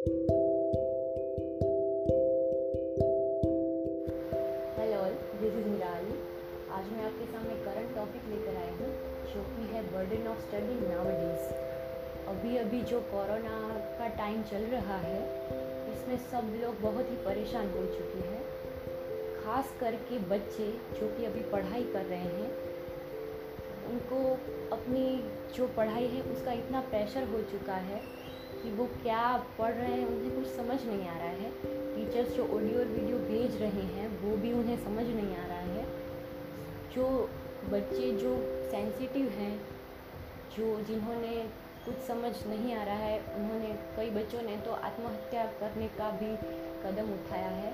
आज मैं आपके सामने करंट टॉपिक लेकर आई हूँ, जो कि है बर्डन ऑफ़ स्टडी नावडेज अभी अभी जो कोरोना का टाइम चल रहा है, इसमें सब लोग बहुत ही परेशान हो चुके हैं। खास करके बच्चे जो कि अभी पढ़ाई कर रहे हैं, उनको अपनी जो पढ़ाई है, उसका इतना प्रेशर हो चुका है कि वो क्या पढ़ रहे हैं, उन्हें कुछ समझ नहीं आ रहा है। टीचर्स जो ऑडियो और वीडियो भेज रहे हैं, वो भी उन्हें समझ नहीं आ रहा है। जो बच्चे जो सेंसिटिव हैं, जो जिन्होंने कुछ समझ नहीं आ रहा है, उन्होंने, कई बच्चों ने तो आत्महत्या करने का भी कदम उठाया है।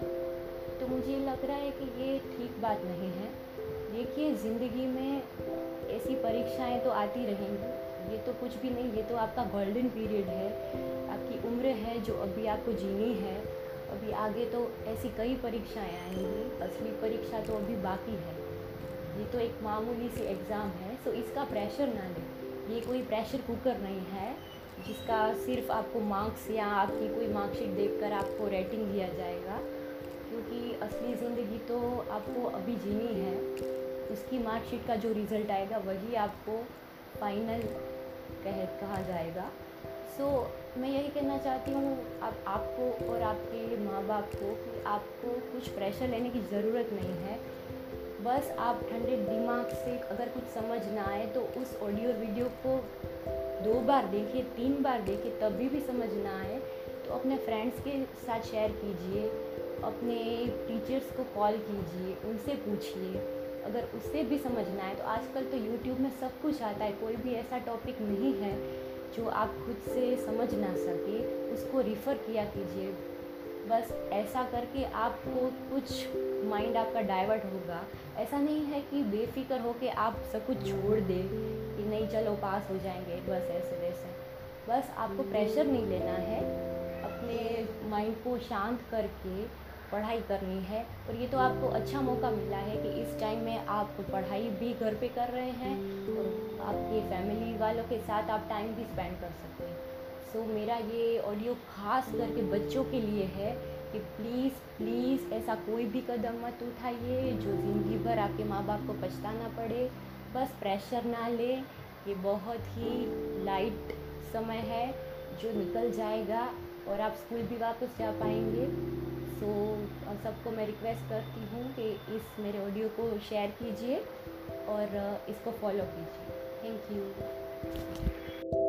तो मुझे लग रहा है कि ये ठीक बात नहीं है। देखिए, ज़िंदगी में ऐसी परीक्षाएँ तो आती रहेंगी। ये तो कुछ भी नहीं, ये तो आपका गोल्डन पीरियड है। आपकी उम्र है जो अभी आपको जीनी है। अभी आगे तो ऐसी कई परीक्षाएँ आएँगी, असली परीक्षा तो अभी बाकी है। ये तो एक मामूली सी एग्ज़ाम है सो इसका प्रेशर ना लें। ये कोई प्रेशर कुकर नहीं है, जिसका सिर्फ़ आपको मार्क्स या आपकी कोई मार्कशीट देखकर आपको रेटिंग दिया जाएगा, क्योंकि असली ज़िंदगी तो आपको अभी जीनी है। उसकी मार्कशीट का जो रिज़ल्ट आएगा, वही आपको फाइनल कह कहा जाएगा। सो so, मैं यही कहना चाहती हूँ आप आपको और आपके माँ बाप को कि आपको कुछ प्रेशर लेने की ज़रूरत नहीं है। बस आप ठंडे दिमाग से अगर कुछ समझ ना आए तो उस ऑडियो वीडियो को दो बार देखिए तीन बार देखिए तभी भी समझ ना आए। तो अपने फ्रेंड्स के साथ शेयर कीजिए अपने टीचर्स को कॉल कीजिए उनसे पूछिए। अगर उससे भी समझना है तो आजकल तो यूट्यूब में सब कुछ आता है। कोई भी ऐसा टॉपिक नहीं है जो आप खुद से समझ ना सके, उसको रिफ़र किया कीजिए। बस ऐसा करके आपको कुछ माइंड आपका डाइवर्ट होगा। ऐसा नहीं है कि बेफिक्र हो के आप सब कुछ छोड़ दें कि नहीं, चलो पास हो जाएँगे, बस ऐसे वैसे। बस आपको प्रेशर नहीं लेना है। अपने माइंड को शांत करके पढ़ाई करनी है और ये तो आपको अच्छा मौका मिला है कि इस टाइम में आप पढ़ाई भी घर पे कर रहे हैं और आपके फैमिली वालों के साथ आप टाइम भी स्पेंड कर सकते हैं। सो so, मेरा ये ऑडियो खास करके बच्चों के लिए है कि प्लीज़ प्लीज़ ऐसा कोई भी कदम मत उठाइए जो ज़िंदगी भर आपके माँ बाप को पछताना पड़े। बस प्रेशर ना ले ये बहुत ही लाइट समय है जो निकल जाएगा और आप स्कूल भी वापस जा पाएँगे। सो so, सबको मैं रिक्वेस्ट करती हूँ कि इस मेरे ऑडियो को शेयर कीजिए और इसको फॉलो कीजिए। Thank you